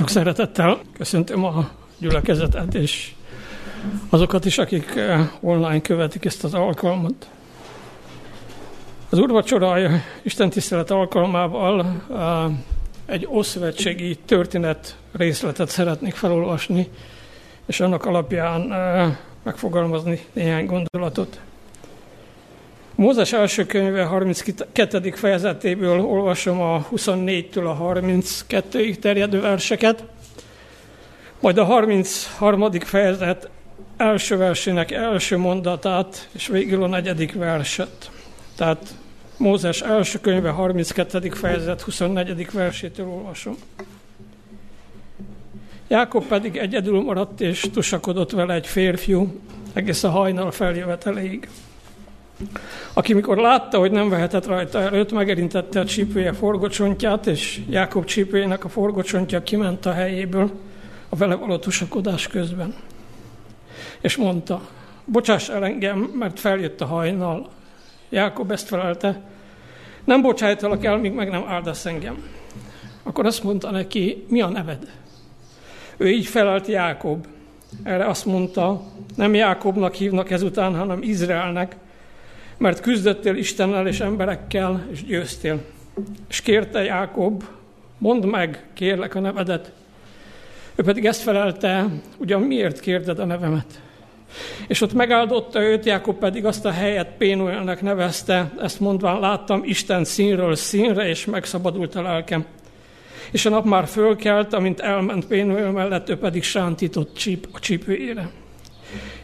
Sok szeretettel köszöntöm a gyülekezetet, és azokat is, akik eh, online követik ezt az alkalmat. Az úrvacsora Isten tisztelet alkalmával eh, egy ószövetségi történet részletet szeretnék felolvasni, és annak alapján eh, megfogalmazni néhány gondolatot. Mózes első könyve 32. fejezetéből olvasom a 24-től a 32-ig terjedő verseket, majd a 33. fejezet első versének első mondatát, és végül a negyedik verset. Tehát Mózes első könyve 32. fejezet 24. versétől olvasom. Jákob pedig egyedül maradt, és tusakodott vele egy férfiú, egész a hajnal feljöveteleig. Aki mikor látta, hogy nem vehetett rajta előtt, megerintette a csípője forgocsontját, és Jákob csípőjének a forgocsontja kiment a helyéből a vele való tusakodás közben. És mondta, bocsáss el engem, mert feljött a hajnal. Jákob ezt felelte, nem bocsájtalak el, míg meg nem áldasz engem. Akkor azt mondta neki, mi a neved? Ő így felelt Jákob. Erre azt mondta, nem Jákobnak hívnak ezután, hanem Izraelnek, mert küzdöttél Istennel és emberekkel, és győztél. És kérte Jákob, mondd meg, kérlek a nevedet. Ő pedig ezt felelte, ugyan miért kérded a nevemet? És ott megáldotta őt, Jákob pedig azt a helyet Pénuelnek nevezte, ezt mondván láttam Isten színről színre, és megszabadult a lelkem. És a nap már fölkelt, amint elment Pénuel mellett, ő pedig sántított csíp, a csípőjére.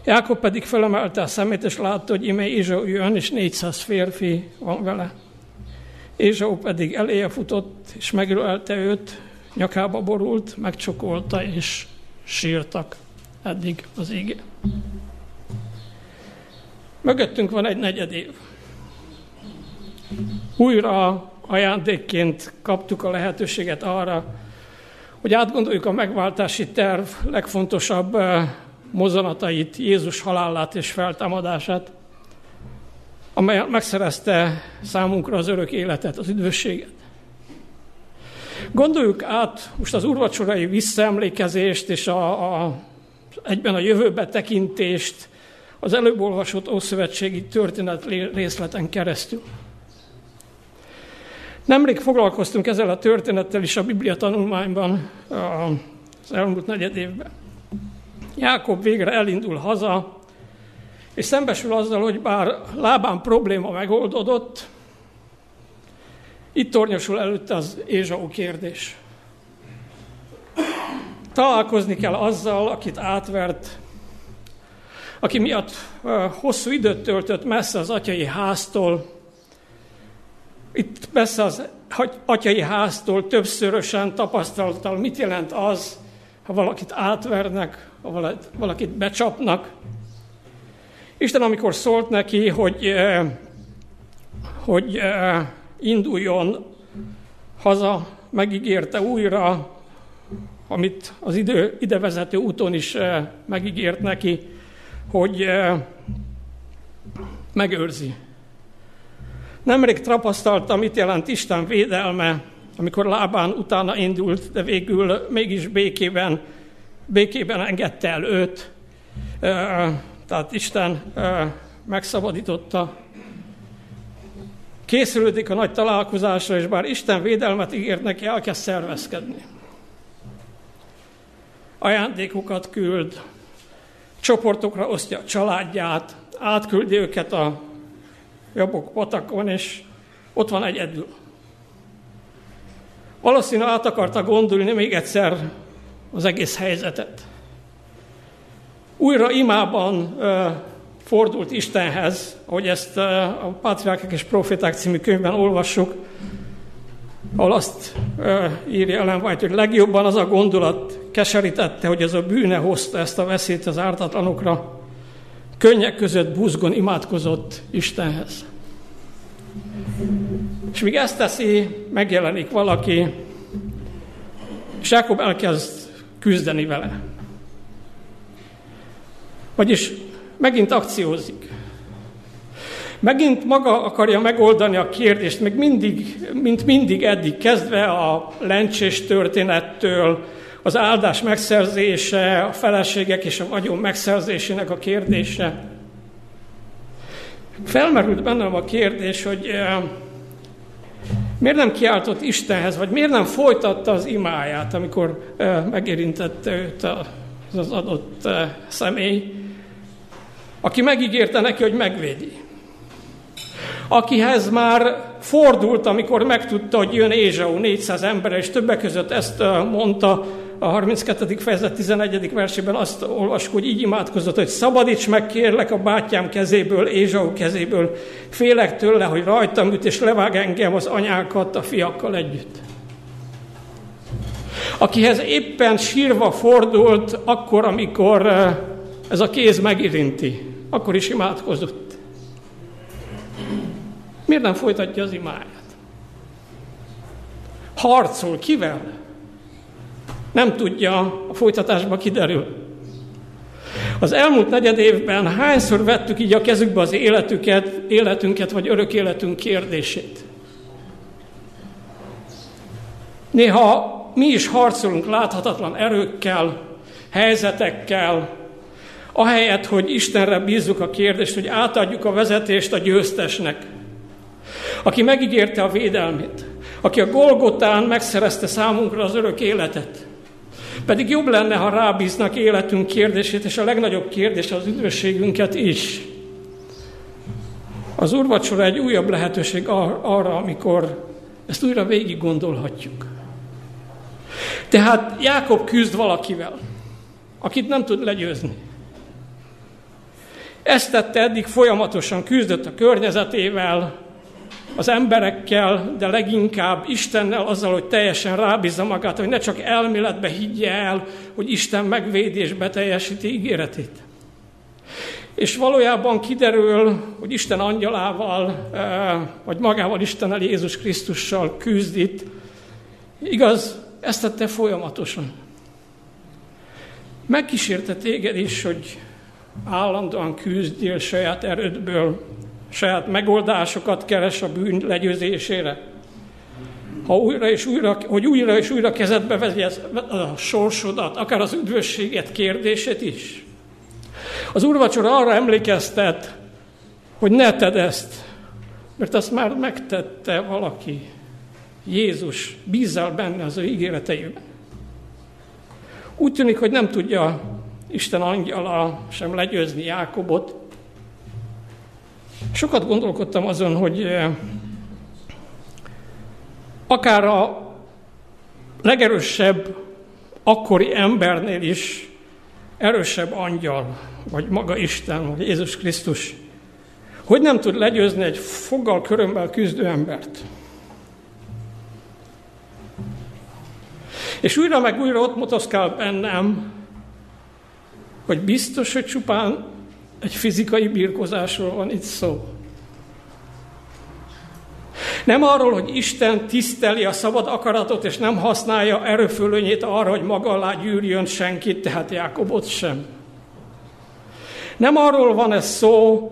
Jákob pedig felemelte a szemét, és látta, hogy ime Ézsau jön, és 400 férfi van vele. Ézsau pedig eléje futott, és megölelte őt, nyakába borult, megcsokolta, és sírtak eddig az ige. Mögöttünk van egy negyed év. Újra ajándékként kaptuk a lehetőséget arra, hogy átgondoljuk a megváltási terv legfontosabb eh, mozanatait, Jézus halálát és feltámadását, amely megszerezte számunkra az örök életet, az üdvösséget. Gondoljuk át most az urvacsorai visszaemlékezést és a, a, egyben a jövőbe tekintést az előbb olvasott Ószövetségi történet részleten keresztül. Nemrég foglalkoztunk ezzel a történettel is a Biblia tanulmányban az elmúlt negyed évben. Jákob végre elindul haza, és szembesül azzal, hogy bár lábán probléma megoldódott, itt tornyosul előtte az Ézsau kérdés. Találkozni kell azzal, akit átvert, aki miatt hosszú időt töltött messze az atyai háztól, itt messze az atyai háztól többszörösen tapasztaltal, mit jelent az, ha valakit átvernek, ha valakit becsapnak. Isten, amikor szólt neki, hogy, hogy induljon haza, megígérte újra, amit az idő, idevezető úton is megígért neki, hogy megőrzi. Nemrég tapasztaltam, mit jelent Isten védelme, amikor lábán utána indult, de végül mégis békében, békében engedte el őt. Tehát Isten megszabadította. Készülődik a nagy találkozásra, és bár Isten védelmet ígért neki, elkezd szervezkedni. Ajándékokat küld, csoportokra osztja a családját, átküldi őket a jobbok patakon, és ott van egyedül. Valószínűleg át akarta gondolni még egyszer az egész helyzetet. Újra imában fordult Istenhez, ahogy ezt a Pátriákek és Proféták című könyvben olvassuk, ahol azt írja Ellen White, hogy legjobban az a gondolat keserítette, hogy ez a bűne hozta ezt a veszélyt az ártatlanokra, könnyek között buzgon imádkozott Istenhez. És míg ezt teszi, megjelenik valaki, és Jákob elkezd küzdeni vele. Vagyis megint akciózik. Megint maga akarja megoldani a kérdést, meg mindig, mint mindig eddig, kezdve a lencsés történettől, az áldás megszerzése, a feleségek és a vagyon megszerzésének a kérdése. Felmerült bennem a kérdés, hogy eh, miért nem kiáltott Istenhez, vagy miért nem folytatta az imáját, amikor eh, megérintette őt az adott eh, személy, aki megígérte neki, hogy megvédi. Akihez már fordult, amikor megtudta, hogy jön Ézsau 400 ember, és többek között ezt mondta a 32. fejezet 11. versében azt olvasjuk, hogy így imádkozott, hogy szabadíts meg kérlek a bátyám kezéből, Ézsau kezéből, félek tőle, hogy rajtam üt, és levág engem az anyákat a fiakkal együtt. Akihez éppen sírva fordult akkor, amikor eh, ez a kéz megérinti, akkor is imádkozott. Miért nem folytatja az imáját? Harcol kivel? Nem tudja, a folytatásba kiderül. Az elmúlt negyed évben hányszor vettük így a kezükbe az életüket, életünket, vagy örök életünk kérdését? Néha mi is harcolunk láthatatlan erőkkel, helyzetekkel, ahelyett, hogy Istenre bízzuk a kérdést, hogy átadjuk a vezetést a győztesnek, aki megígérte a védelmét, aki a Golgotán megszerezte számunkra az örök életet. Pedig jobb lenne, ha rábíznak életünk kérdését, és a legnagyobb kérdés az üdvösségünket is. Az úrvacsora egy újabb lehetőség arra, amikor ezt újra végig gondolhatjuk. Tehát Jákob küzd valakivel, akit nem tud legyőzni. Ezt tette eddig folyamatosan, küzdött a környezetével, az emberekkel, de leginkább Istennel azzal, hogy teljesen rábízza magát, hogy ne csak elméletbe higgye el, hogy Isten megvédi és beteljesíti ígéretét. És valójában kiderül, hogy Isten angyalával, eh, vagy magával Istennel Jézus Krisztussal küzd itt. Igaz, ezt tette folyamatosan. Megkísérte téged is, hogy állandóan küzdjél saját erődből, saját megoldásokat keres a bűn legyőzésére. Ha újra és újra, hogy újra és újra kezedbe vegye a sorsodat, akár az üdvösséget kérdését is. Az úrvacsora arra emlékeztet, hogy ne tedd ezt, mert azt már megtette valaki. Jézus, bízzál benne az ő ígéreteiben. Úgy tűnik, hogy nem tudja Isten angyala sem legyőzni Jákobot. Sokat gondolkodtam azon, hogy eh, akár a legerősebb akkori embernél is erősebb angyal, vagy maga Isten, vagy Jézus Krisztus, hogy nem tud legyőzni egy foggal körömmel küzdő embert. És újra meg újra ott motoszkál bennem, hogy biztos, hogy csupán egy fizikai birkozásról van itt szó. Nem arról, hogy Isten tiszteli a szabad akaratot, és nem használja erőfölönyét arra, hogy maga alá gyűrjön senkit, tehát Jákobot sem. Nem arról van ez szó,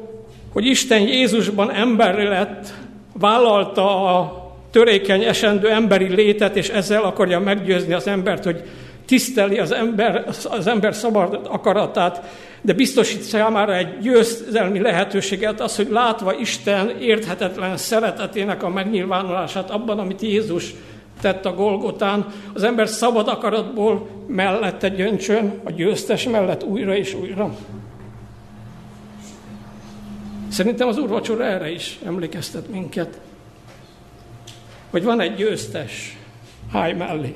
hogy Isten Jézusban emberi lett, vállalta a törékeny, esendő emberi létet, és ezzel akarja meggyőzni az embert, hogy tiszteli az ember, az ember szabad akaratát, de biztosít számára egy győzelmi lehetőséget, az, hogy látva Isten érthetetlen szeretetének a megnyilvánulását abban, amit Jézus tett a Golgotán, az ember szabad akaratból mellette gyöntsön, a győztes mellett újra és újra. Szerintem az úrvacsora erre is emlékeztet minket hogy van egy győztes háj mellé.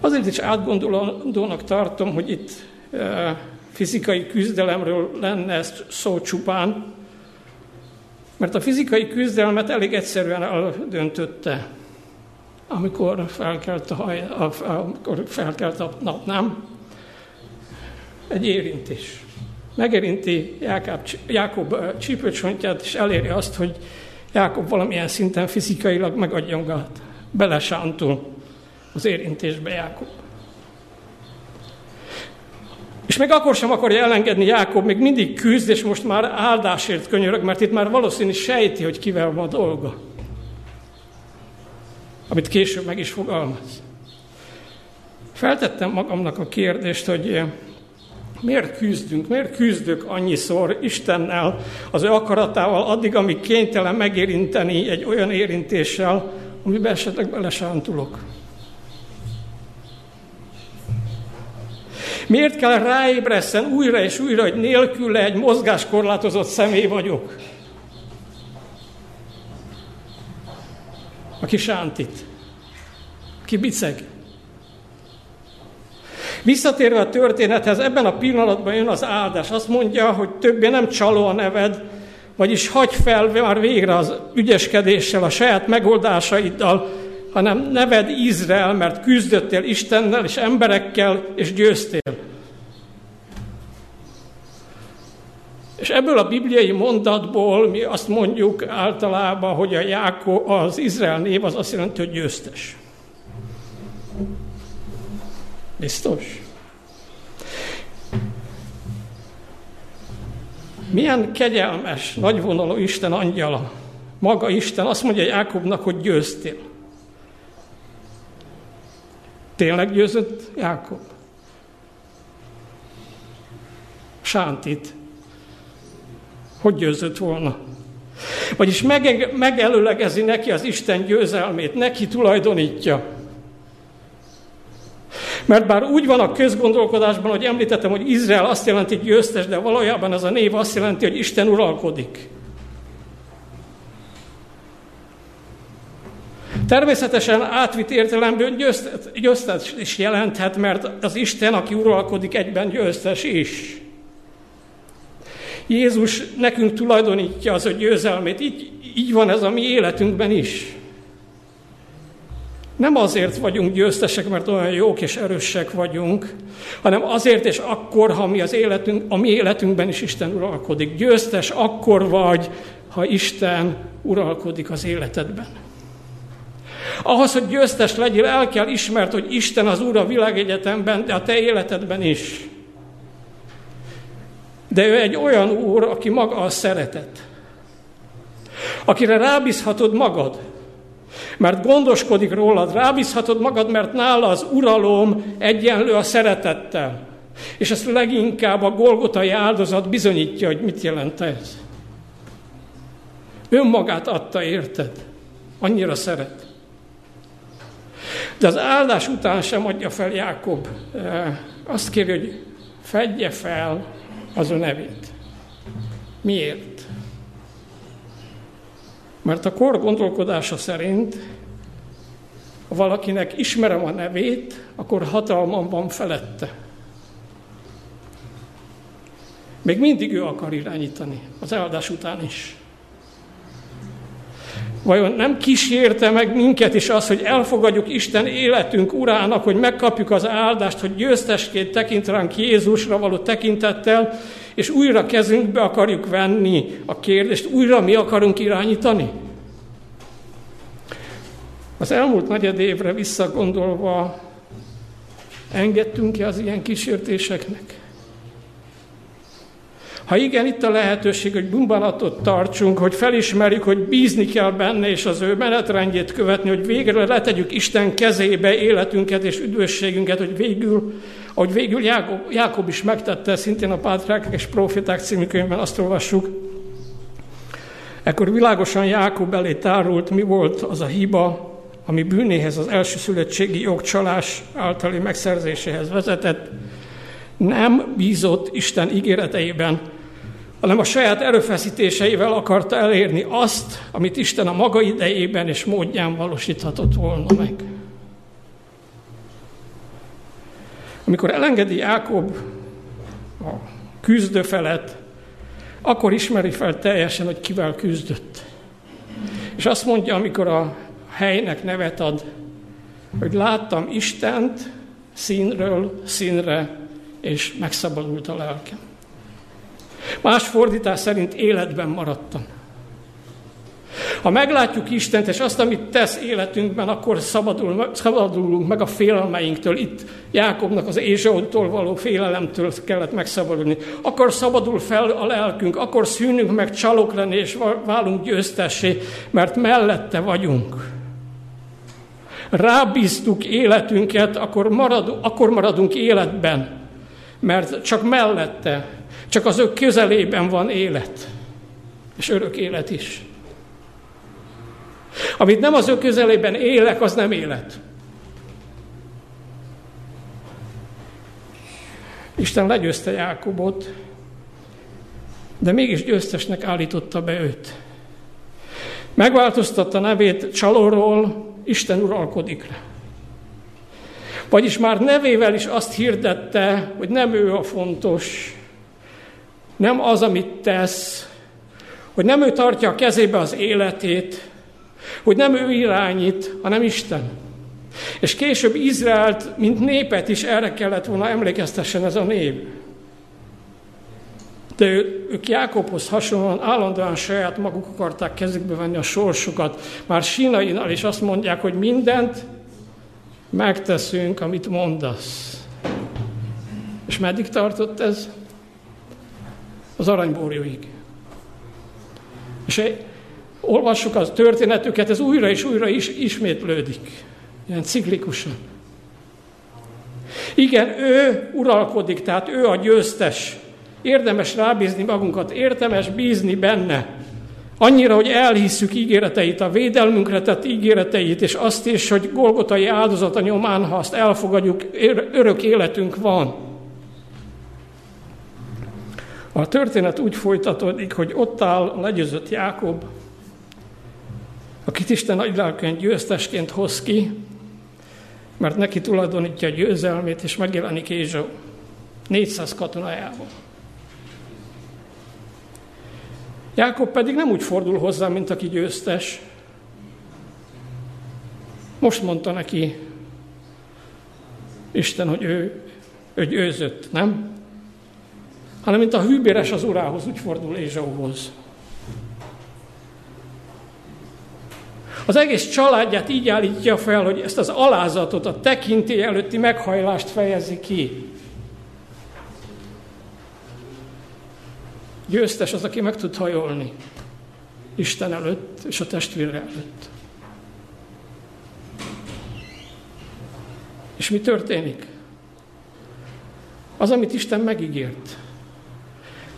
Azért is átgondolandónak tartom, hogy itt e, fizikai küzdelemről lenne ezt szó csupán, mert a fizikai küzdelmet elég egyszerűen eldöntötte, amikor felkelt a, haj, amikor felkelt a nap, nem? Egy érintés. Megérinti Jákob, Jákob csípőcsontját, és eléri azt, hogy Jákob valamilyen szinten fizikailag megadja magát, belesántul az érintésbe Jákob. És még akkor sem akarja elengedni Jákob, még mindig küzd, és most már áldásért könyörög, mert itt már valószínű sejti, hogy kivel van a dolga. Amit később meg is fogalmaz. Feltettem magamnak a kérdést, hogy miért küzdünk, miért küzdök annyiszor Istennel, az ő akaratával, addig, amíg kénytelen megérinteni egy olyan érintéssel, amiben esetleg belesántulok. Miért kell ráébreszten újra és újra, hogy nélküle egy mozgáskorlátozott személy vagyok? Aki sántít, aki biceg. Visszatérve a történethez, ebben a pillanatban jön az áldás. Azt mondja, hogy többé nem csaló a neved, vagyis hagy fel már végre az ügyeskedéssel, a saját megoldásaiddal, hanem neved Izrael, mert küzdöttél Istennel és emberekkel, és győztél. És ebből a bibliai mondatból mi azt mondjuk általában, hogy a Jákó, az Izrael név az azt jelenti, hogy győztes. Biztos? Milyen kegyelmes, nagyvonalú Isten angyala. Maga Isten azt mondja Jákobnak, hogy győztél. Tényleg győzött Jákob? Sántit. Hogy győzött volna? Vagyis megelőlegezi neki az Isten győzelmét, neki tulajdonítja. Mert bár úgy van a közgondolkodásban, hogy említettem, hogy Izrael azt jelenti, győztes, de valójában ez a név azt jelenti, hogy Isten uralkodik. Természetesen átvitt értelemben győztes is jelenthet, mert az Isten, aki uralkodik, egyben győztes is. Jézus nekünk tulajdonítja az a győzelmét. Így, így van ez a mi életünkben is. Nem azért vagyunk győztesek, mert olyan jók és erősek vagyunk, hanem azért és akkor, ha mi az életünk, a mi életünkben is Isten uralkodik. Győztes akkor vagy, ha Isten uralkodik az életedben. Ahhoz, hogy győztes legyél, el kell ismert, hogy Isten az Úr a világegyetemben, de a te életedben is. De ő egy olyan Úr, aki maga a szeretet. Akire rábízhatod magad, mert gondoskodik rólad, rábízhatod magad, mert nála az uralom egyenlő a szeretettel. És ezt leginkább a Golgotai áldozat bizonyítja, hogy mit jelent ez. Önmagát adta, érted? Annyira szeret. De az áldás után sem adja fel Jákob. Azt kéri, hogy fedje fel az ő nevét. Miért? Mert a kor gondolkodása szerint, ha valakinek ismerem a nevét, akkor hatalmam van felette. Még mindig ő akar irányítani, az áldás után is. Vajon nem kísérte meg minket is az, hogy elfogadjuk Isten életünk urának, hogy megkapjuk az áldást, hogy győztesként tekint ránk Jézusra való tekintettel, és újra kezünkbe akarjuk venni a kérdést, újra mi akarunk irányítani? Az elmúlt negyed évre visszagondolva engedtünk-e az ilyen kísértéseknek? Ha igen, itt a lehetőség, hogy bumbanatot tartsunk, hogy felismerjük, hogy bízni kell benne, és az ő menetrendjét követni, hogy végre letegyük Isten kezébe életünket és üdvösségünket, hogy végül, ahogy végül Jákob, Jákob is megtette, szintén a Pátrákek és Profiták című könyvben azt olvassuk, ekkor világosan Jákob elé tárult, mi volt az a hiba, ami bűnéhez az elsőszülöttségi jogcsalás általi megszerzéséhez vezetett, nem bízott Isten ígéreteiben, hanem a saját erőfeszítéseivel akarta elérni azt, amit Isten a maga idejében és módján valósíthatott volna meg. Amikor elengedi Jákob a küzdő felett, akkor ismeri fel teljesen, hogy kivel küzdött. És azt mondja, amikor a helynek nevet ad, hogy láttam Istent színről színre, és megszabadult a lelkem. Más fordítás szerint életben maradtam. Ha meglátjuk Istent, és azt, amit tesz életünkben, akkor szabadul, szabadulunk meg a félelmeinktől. Itt Jákobnak az Ézsautól való félelemtől kellett megszabadulni. Akkor szabadul fel a lelkünk, akkor szűnünk meg csalók lenni, és válunk győztessé, mert mellette vagyunk. rábíztuk életünket, akkor, marad, akkor maradunk életben, mert csak mellette, csak az ő közelében van élet, és örök élet is. Amit nem az ő közelében élek, az nem élet. Isten legyőzte Jákobot, de mégis győztesnek állította be őt. Megváltoztatta nevét csalóról Isten uralkodikra. Vagyis már nevével is azt hirdette, hogy nem ő a fontos, nem az, amit tesz, hogy nem ő tartja a kezébe az életét, hogy nem ő irányít, hanem Isten. És később Izraelt, mint népet is erre kellett volna emlékeztessen ez a név. De ők Jákobhoz hasonlóan állandóan saját maguk akarták kezükbe venni a sorsukat. Már sínainál is azt mondják, hogy mindent megteszünk, amit mondasz. És meddig tartott ez? Az aranybórjóig. És olvassuk az történetüket, ez újra és újra is ismétlődik. Ilyen ciklikusan. Igen, ő uralkodik, tehát ő a győztes. Érdemes rábízni magunkat, érdemes bízni benne. Annyira, hogy elhisszük ígéreteit, a védelmünkre tett ígéreteit, és azt is, hogy Golgotai áldozata nyomán, ha azt elfogadjuk, örök életünk van. A történet úgy folytatódik, hogy ott áll legyőzött Jákob, akit Isten nagy győztesként hoz ki, mert neki tulajdonítja a győzelmét, és megjelenik Ézsó 400 katonájával. Jákob pedig nem úgy fordul hozzá, mint aki győztes. Most mondta neki Isten, hogy ő, ő győzött, nem? Hanem mint a hűbéres az urához, úgy fordul Ézsauhoz. Az egész családját így állítja fel, hogy ezt az alázatot, a tekintély előtti meghajlást fejezi ki. Győztes az, aki meg tud hajolni Isten előtt és a testvére előtt. És mi történik? Az, amit Isten megígért.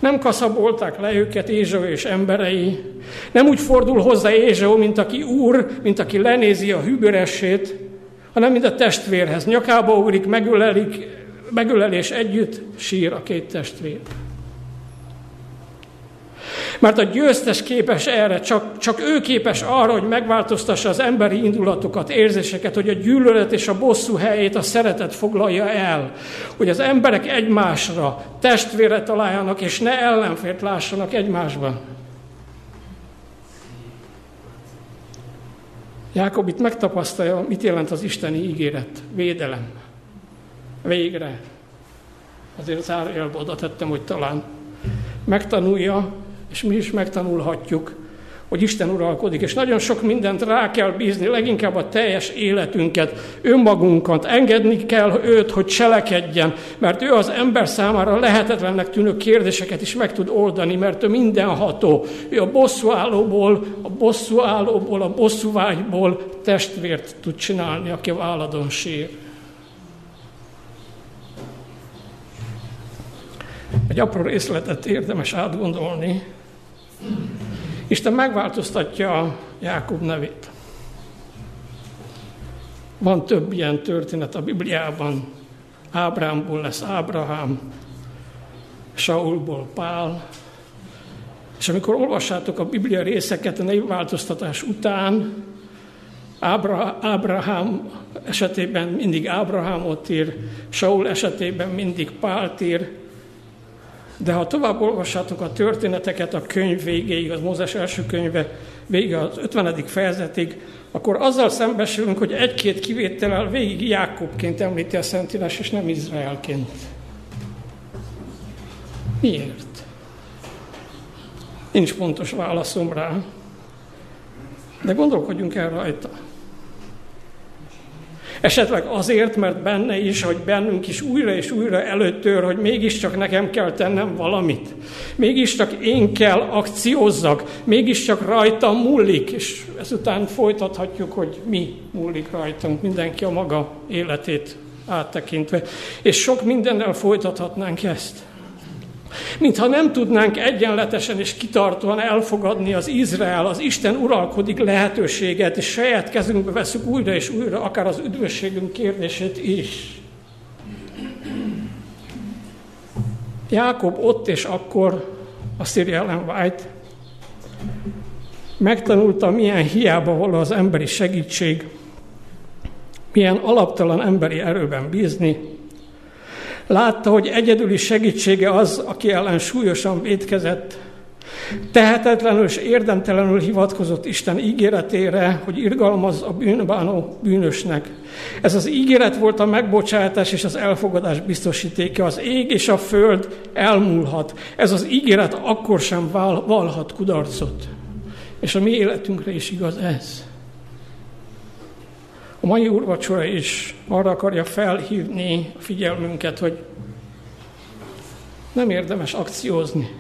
Nem kaszabolták le őket Ézsó és emberei. Nem úgy fordul hozzá Ézsó, mint aki úr, mint aki lenézi a hűböresét, hanem mint a testvérhez. Nyakába ugrik, megölelik, megölelés együtt sír a két testvér. Mert a győztes képes erre, csak, csak ő képes arra, hogy megváltoztassa az emberi indulatokat, érzéseket, hogy a gyűlölet és a bosszú helyét a szeretet foglalja el. Hogy az emberek egymásra testvére találjanak, és ne ellenfért lássanak egymásban. Jákob itt megtapasztalja, mit jelent az isteni ígéret, védelem. Végre. Azért zárójelbe oda tettem, hogy talán megtanulja, és mi is megtanulhatjuk, hogy Isten uralkodik, és nagyon sok mindent rá kell bízni, leginkább a teljes életünket, önmagunkat, engedni kell őt, hogy cselekedjen, mert ő az ember számára lehetetlennek tűnő kérdéseket is meg tud oldani, mert ő mindenható. Ő a bosszúállóból, a bosszúállóból, a bosszúvágyból testvért tud csinálni, aki a váladon sír. Egy apró részletet érdemes átgondolni, Isten megváltoztatja Jákob nevét. Van több ilyen történet a Bibliában. Ábrámból lesz Ábrahám, Saulból Pál. És amikor olvassátok a Biblia részeket a névváltoztatás után, Ábra, Ábrahám esetében mindig Ábrahámot ír, Saul esetében mindig Pált ír, de ha tovább olvassátok a történeteket a könyv végéig, az Mózes első könyve vége az 50. fejezetig, akkor azzal szembesülünk, hogy egy-két kivétellel végig Jákobként említi a Szentírás, és nem Izraelként. Miért? Nincs pontos válaszom rá, de gondolkodjunk el rajta. Esetleg azért, mert benne is, hogy bennünk is újra és újra előttör, hogy mégiscsak nekem kell tennem valamit. Mégiscsak én kell akciózzak, mégiscsak rajtam múlik, és ezután folytathatjuk, hogy mi múlik rajtunk, mindenki a maga életét áttekintve. És sok mindennel folytathatnánk ezt. Mintha nem tudnánk egyenletesen és kitartóan elfogadni az Izrael, az Isten uralkodik lehetőséget, és saját kezünkbe veszük újra és újra, akár az üdvösségünk kérdését is. Jákob ott és akkor, azt írja Ellen White, megtanulta, milyen hiába való az emberi segítség, milyen alaptalan emberi erőben bízni, Látta, hogy egyedüli segítsége az, aki ellen súlyosan védkezett, tehetetlenül és érdemtelenül hivatkozott Isten ígéretére, hogy irgalmaz a bűnbánó bűnösnek. Ez az ígéret volt a megbocsátás és az elfogadás biztosítéke. Az ég és a föld elmúlhat. Ez az ígéret akkor sem val- valhat kudarcot. És a mi életünkre is igaz ez. A mai úrvacsora is arra akarja felhívni a figyelmünket, hogy nem érdemes akciózni.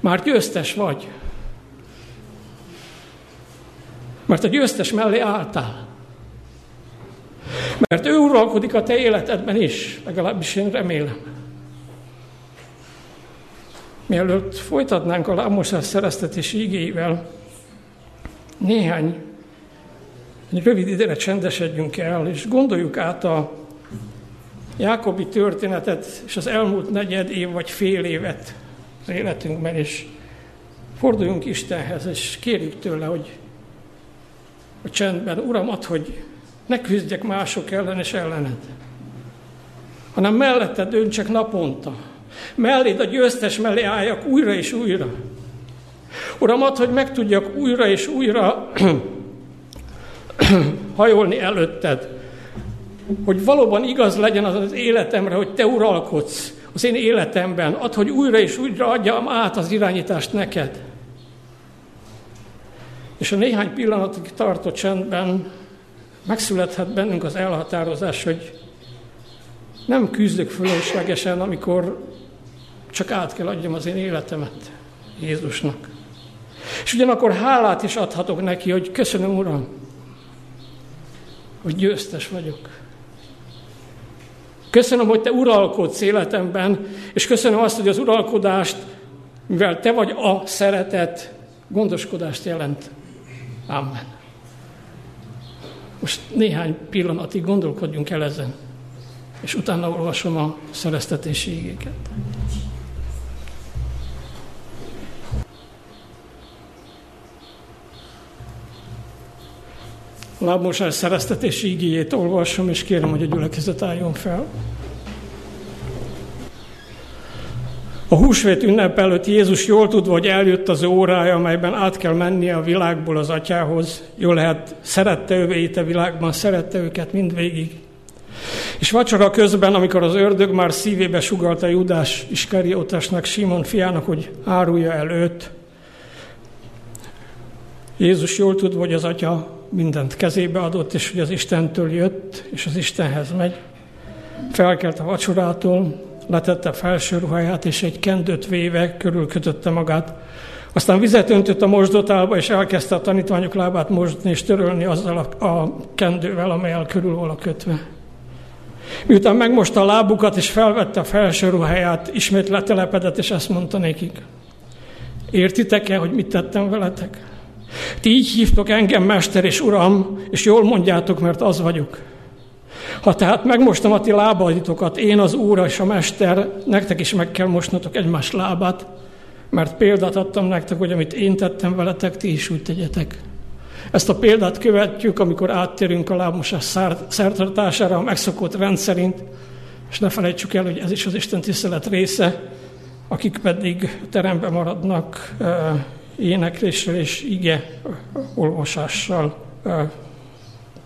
Már győztes vagy. Mert a győztes mellé álltál. Mert ő uralkodik a te életedben is, legalábbis én remélem. Mielőtt folytatnánk a lámosás szereztetés ígéivel, néhány egy rövid időre csendesedjünk el, és gondoljuk át a Jákobi történetet, és az elmúlt negyed év vagy fél évet az életünkben, és forduljunk Istenhez, és kérjük tőle, hogy a csendben, Uram, add, hogy ne küzdjek mások ellen és ellened, hanem mellette döntsek naponta. Melléd a győztes mellé álljak újra és újra. Uram, add, hogy meg tudjak újra és újra hajolni előtted. Hogy valóban igaz legyen az az életemre, hogy te uralkodsz az én életemben. Add, hogy újra és újra adjam át az irányítást neked. És a néhány pillanatig tartó csendben megszülethet bennünk az elhatározás, hogy nem küzdök fölöslegesen, amikor csak át kell adjam az én életemet Jézusnak. És ugyanakkor hálát is adhatok neki, hogy köszönöm, Uram, hogy győztes vagyok. Köszönöm, hogy Te uralkodsz életemben, és köszönöm azt, hogy az uralkodást, mivel Te vagy a szeretet, gondoskodást jelent. Amen. Most néhány pillanatig gondolkodjunk el ezen, és utána olvasom a szereztetési ígéket. Lábmosás szereztetési igényét olvasom, és kérem, hogy a gyülekezet álljon fel. A húsvét ünnep előtt Jézus jól tudva, hogy eljött az órája, amelyben át kell mennie a világból az atyához. Jól lehet, szerette övéit a világban, szerette őket mindvégig. És vacsora közben, amikor az ördög már szívébe sugalta Judás Iskariótásnak, Simon fiának, hogy árulja el őt, Jézus jól tudva, hogy az atya mindent kezébe adott, és hogy az Istentől jött, és az Istenhez megy. Felkelt a vacsorától, letette felső ruháját, és egy kendőt véve körülkötötte magát. Aztán vizet öntött a mosdotálba, és elkezdte a tanítványok lábát mosdni és törölni azzal a, a kendővel, amelyel körül volna kötve. Miután megmosta a lábukat, és felvette a felső ruháját, ismét letelepedett, és ezt mondta nekik. Értitek-e, hogy mit tettem veletek? Ti így hívtok engem, Mester és Uram, és jól mondjátok, mert az vagyok. Ha tehát megmostam a ti lábaitokat, én az Úr és a Mester, nektek is meg kell mosnotok egymás lábát, mert példát adtam nektek, hogy amit én tettem veletek, ti is úgy tegyetek. Ezt a példát követjük, amikor áttérünk a lábmosás szertartására a megszokott rendszerint, és ne felejtsük el, hogy ez is az Isten tisztelet része, akik pedig teremben maradnak, énekléssel és ige olvasással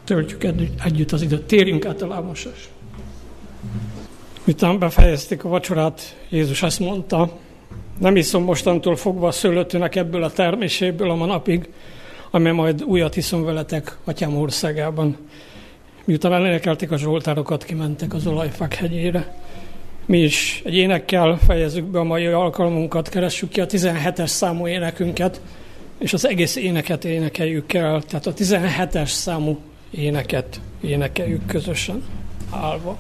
töltjük együtt az időt. Térjünk át a lámosás. Miután befejezték a vacsorát, Jézus azt mondta, nem iszom mostantól fogva a szőlőtőnek ebből a terméséből a manapig, amely majd újat iszom veletek atyám országában. miután elénekelték a zsoltárokat, kimentek az olajfák hegyére. Mi is egy énekkel fejezzük be a mai alkalmunkat, keressük ki a 17-es számú énekünket, és az egész éneket énekeljük el, tehát a 17-es számú éneket énekeljük közösen állva.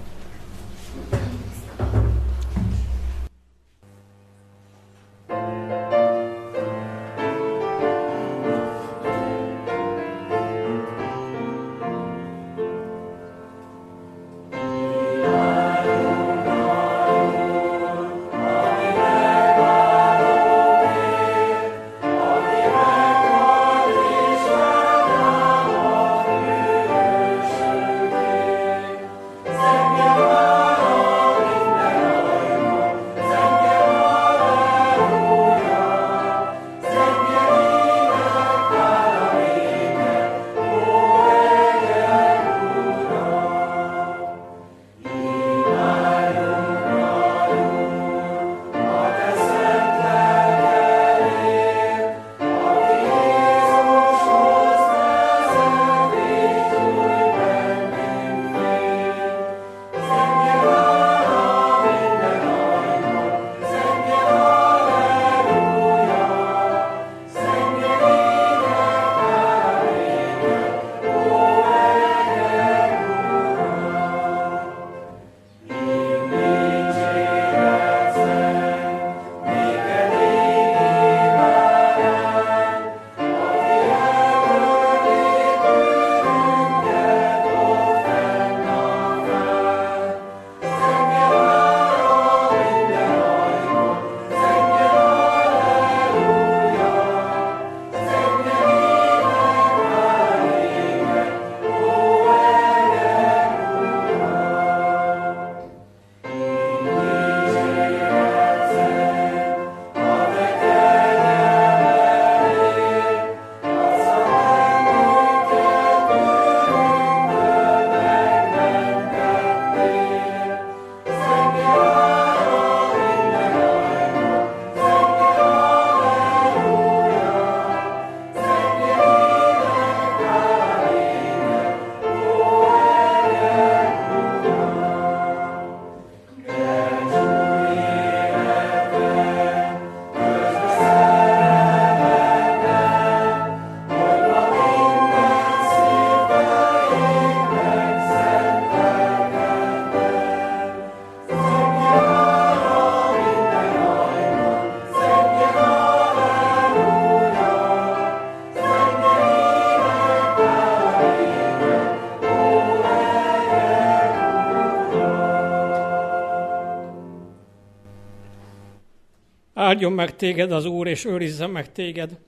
Áldjon meg téged az Úr, és őrizze meg téged.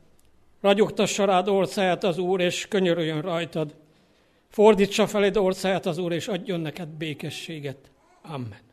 Ragyogtassa rád orcáját az Úr, és könyörüljön rajtad. Fordítsa feléd orcáját az Úr, és adjon neked békességet. Amen.